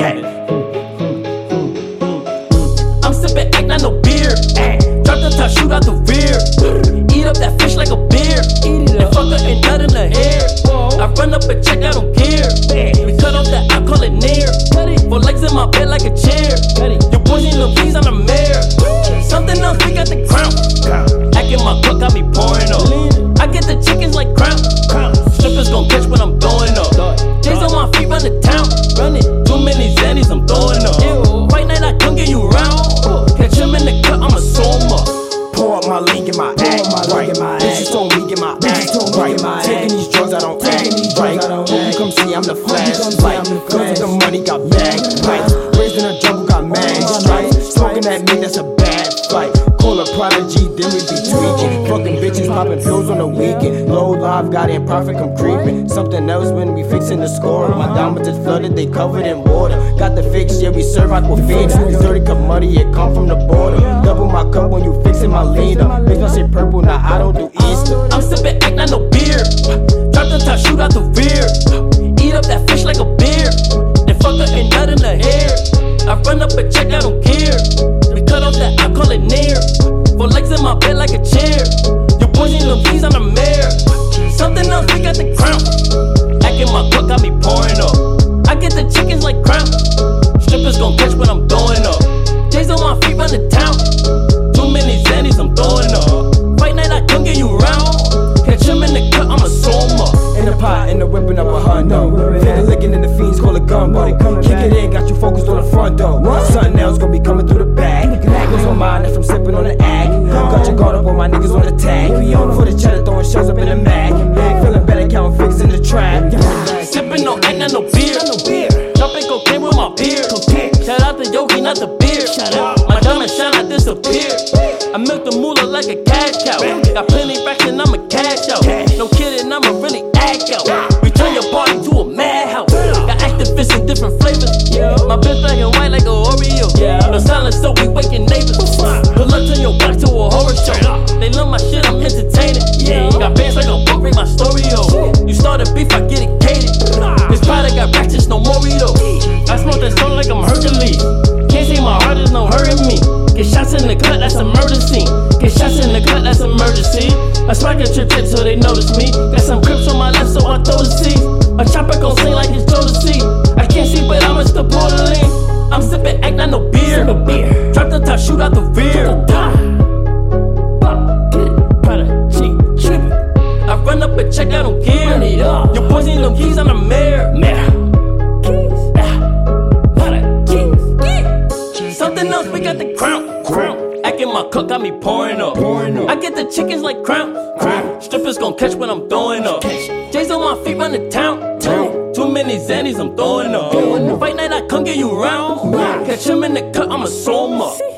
gang. I'm sipping act, not no beer. Drop the top, shoot out the rear. Eat up that fish like a beer. Eat it up. And fuck in the hair. I run up a check, I don't care. We cut off that, I call it near. Four legs in my bed like a chair. Your boys in the V's on the mare. Something else, we got the crown. Acting my cook, got me pouring up. I get the chickens like crown. Strippers gon' catch when I'm going up. Days on my feet, run the town. Pour up my get my right. get my Bitches act. told me get my act told right. my Taking these drugs, I don't act right. I don't Hope you come see I'm the flash. Like, I'm the girls with the money got bagged pills on the weekend. Low live, got in profit, come creeping. Something else when we fixing the score. My diamonds is flooded, they covered in water. Got the fix, yeah, we serve aquafina. This dirty cup money, it come from the border. Double my cup when you fixing my leader. Bitch, don't say purple, nah, I don't do on run the town. Too many zannies, I'm throwing up. Fight night, I come get you round. Catch him in the cut, I'ma sew him up. In the pot, in the whipping up a hundo. Feel the licking in the fiends, call it gumbo. Kick it in, got you focused on the front door. Something else gonna be coming through the bag. Lose my mind if I'm sipping on the ag. Got your guard up on my niggas on the tag. For the cheddar, throwing shells up in the mag. Feeling better, counting figures in the trap. Sipping no ain't not no beer. Jumping cocaine with my peers. Shout out to Yogi, not the cow. Got plenty racks and I'm a cash out. No kidding, I'ma really act out. We turn your party to a madhouse. Got Actavis in different flavors. My bitch black and white like a Oreo. No silence, so we waking neighbors. Pull up, turn your back to a horror show. They love my shit, I'm I spark a trip tip so they notice me. Got some crips on my left, so I throw the seeds. A chopper gon' sing like it's Jodeci. I can't see, but I'm Mr. Borderline. I'm sipping, act not no beer. Drop the top, shoot out the rear. Prodigy, trippin'. I run up a check, I don't care. Your boys need them keys on the mare. Ah, Something else, we got the crown. Acting my cook got me pouring up. Pouring up. I get the chickens like crown. crown. Strippers gon' catch when I'm throwing up. J's on my feet, run the town. Too many zannies, I'm throwing up. Fight night, I come get you round. Catch him in the cut, I'ma sew him up.